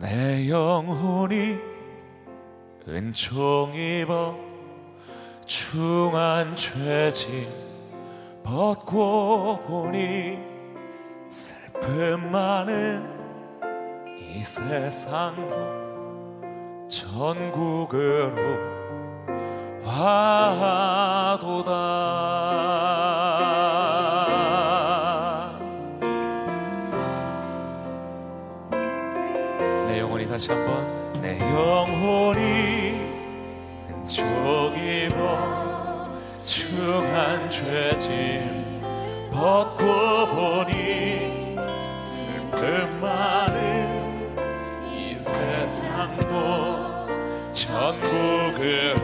내 영혼이 은총 입어 중한 죄짐 벗고 보니 슬픔 많은 이 세상도 전국으로 와도다 영혼이 입어 중한 죄짐 벗고 보니 슬픔 많은 이 세상도 천국으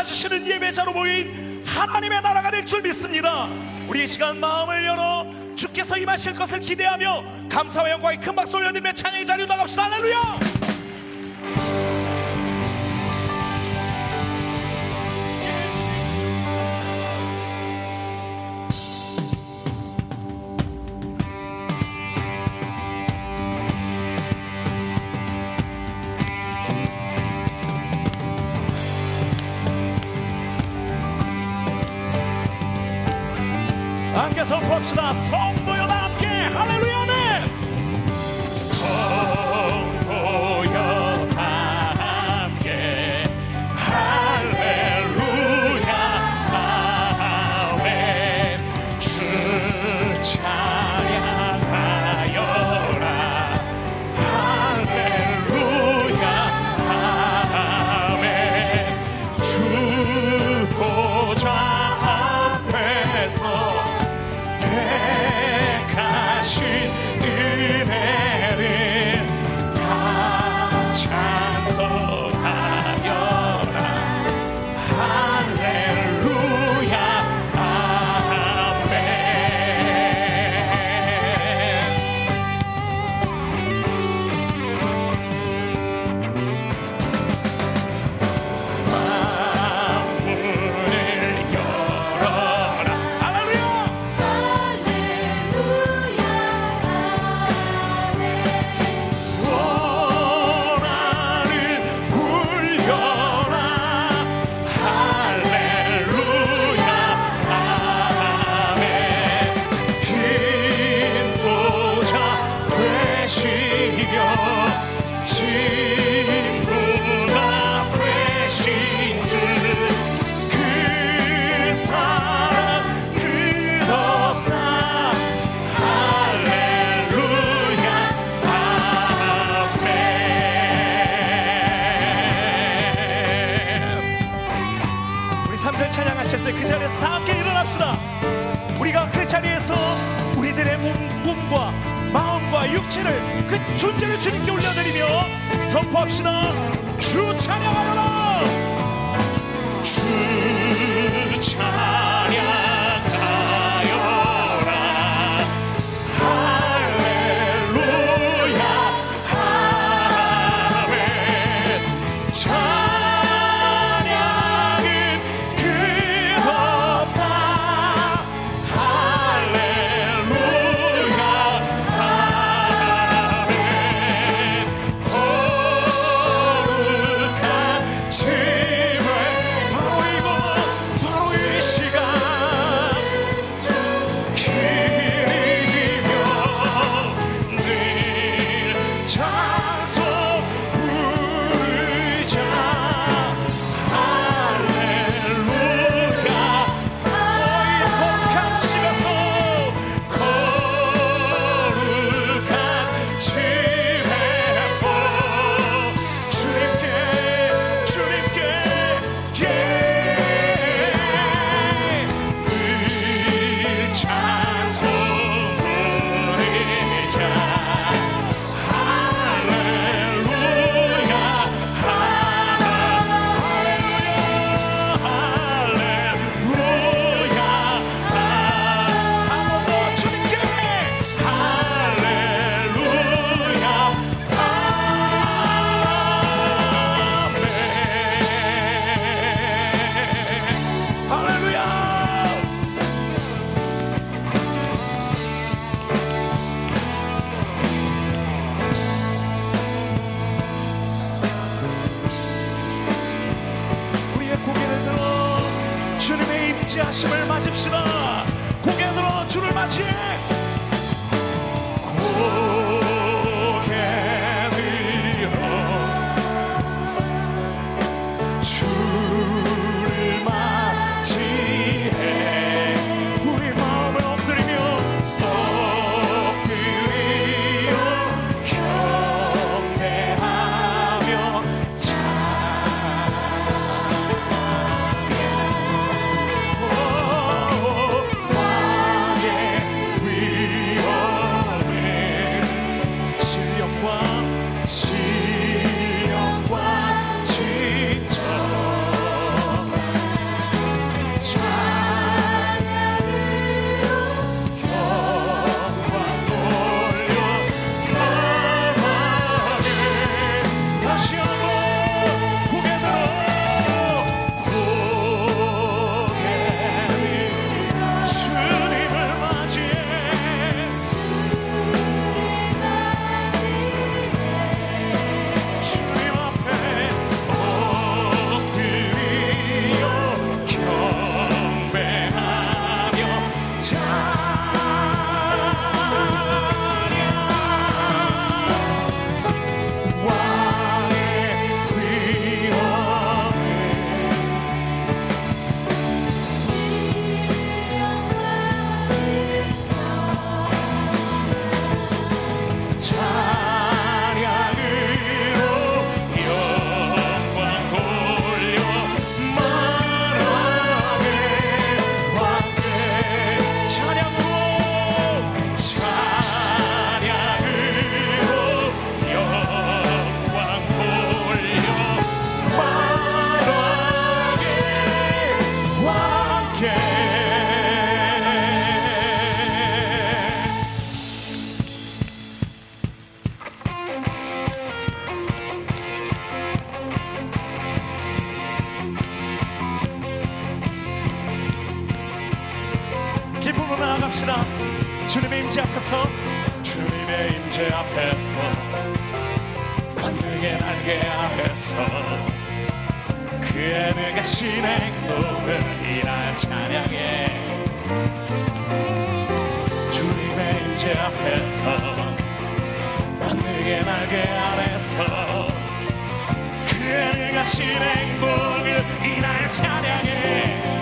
찾으시는 예배자로 모인 하나님의 나라가 될 줄 믿습니다. 우리 시간 마음을 열어 주께서 임하실 것을 기대하며 감사와 영광의 큰 박수 올려드리며 찬양의 자리로 나갑시다. 할렐루야! som popstars som 몸과 마음과 육체를 그 존재를 주님께 올려드리며 선포합시다. 주 찬양하여라! 주 찬양! time. 안개 앞에서 권능의 안개 앞에서 그의 능하신 행동을 이나 찬양해. 주님의 임재 앞에서 권능의 날개 아래서 그의 능하신 행복을 이날 찬양해.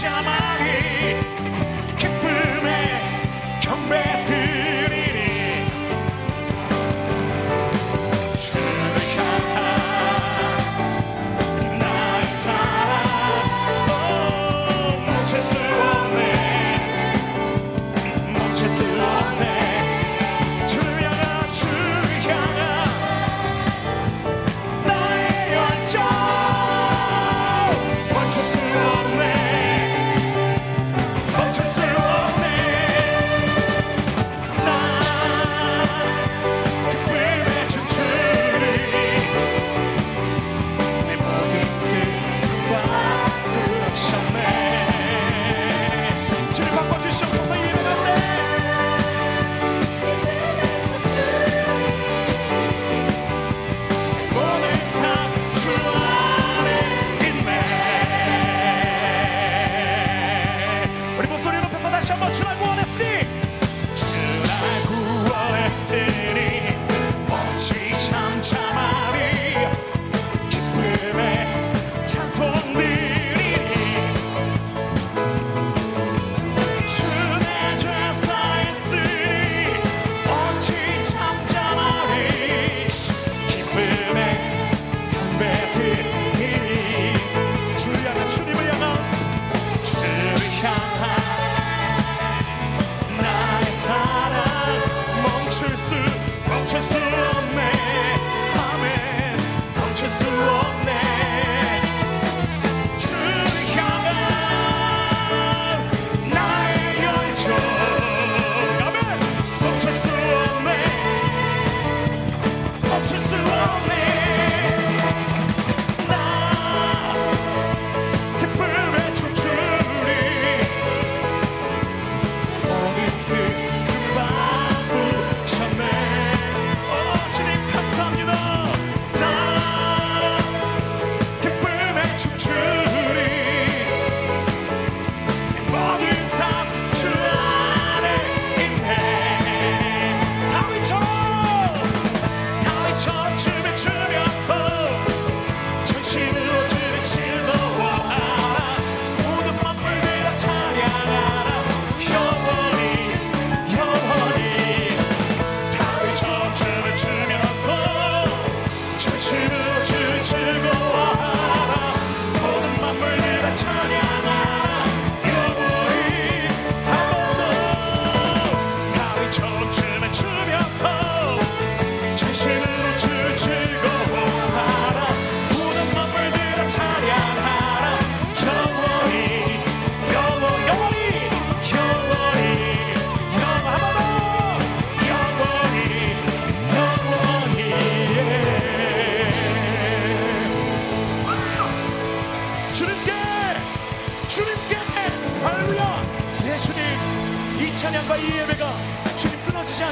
chamare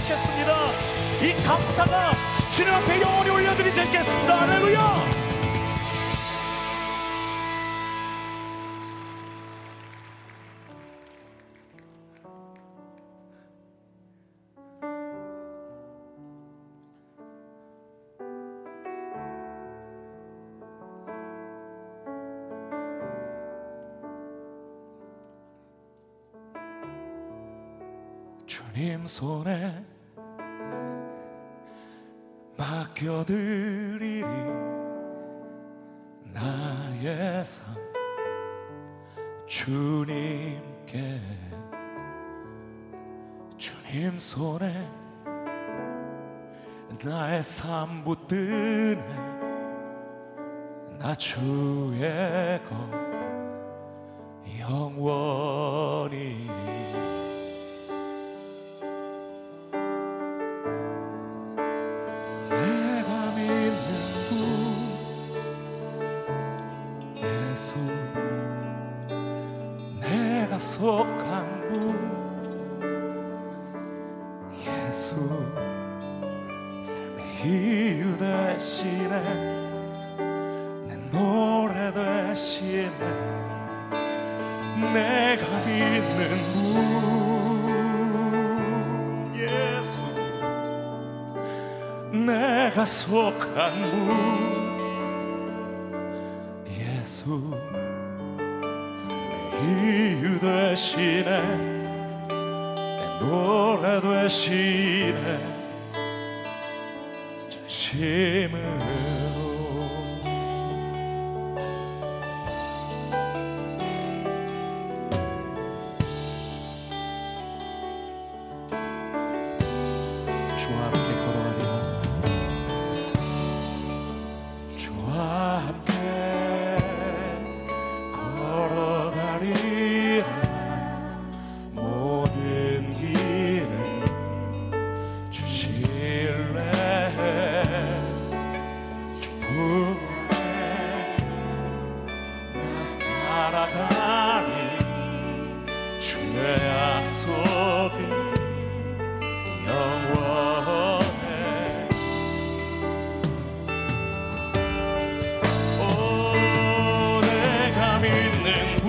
않겠습니다. 이 감사가 주님 앞에 영원히 올려드리지 않겠습니다. 할렐루야! 주님 손에 맡겨드리리 나의 삶. 주님께 주님 손에 나의 삶 붙드네. 나 주의 것. 약속한 분 예수 삶의 이유 되시네. 내 노래 되시네. 진심을 살아가니 주의 약속이 영원해. 오 내가 믿는 분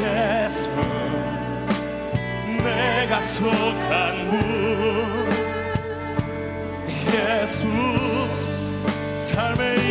예수 내가 속한 분 예수 삶의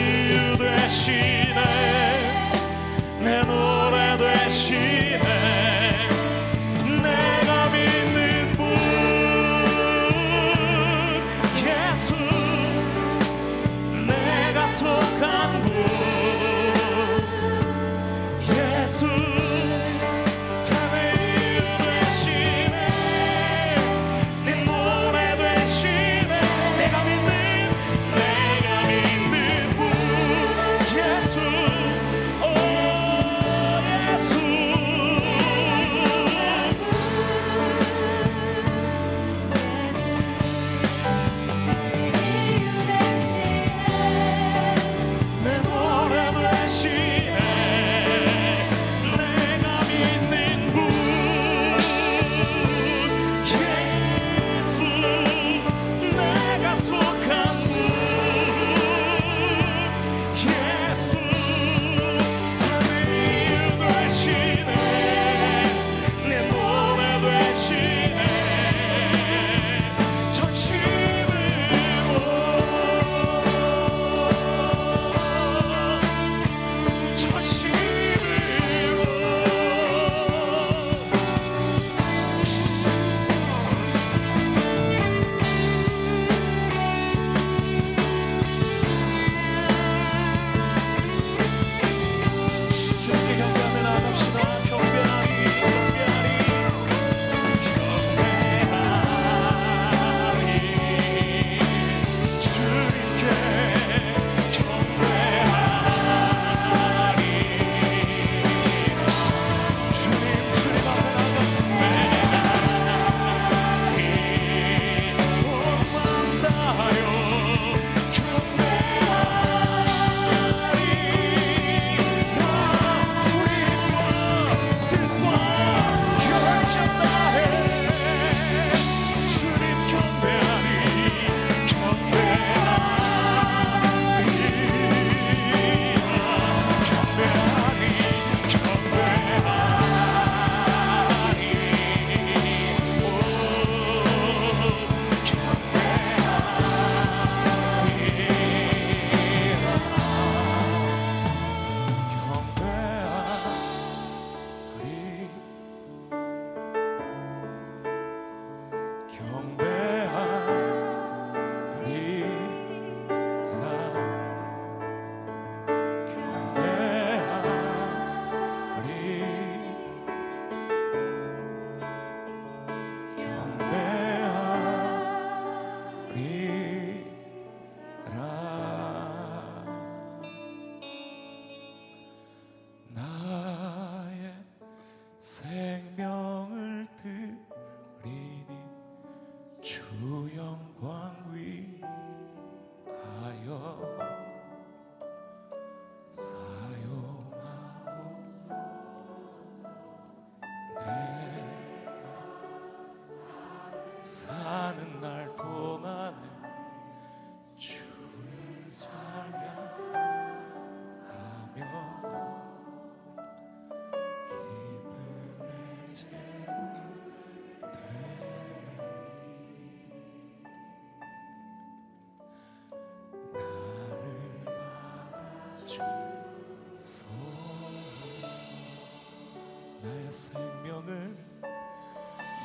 나의 생명은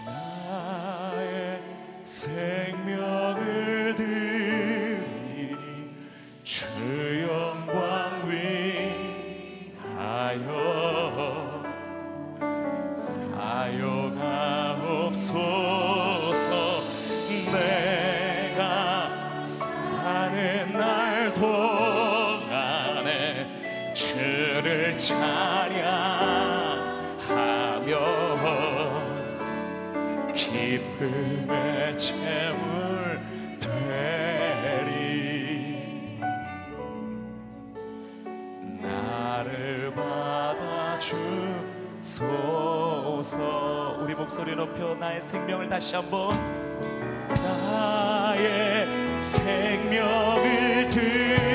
나의 생명. 소리 높여 나의 생명을 다시 한번. 나의 생명을 들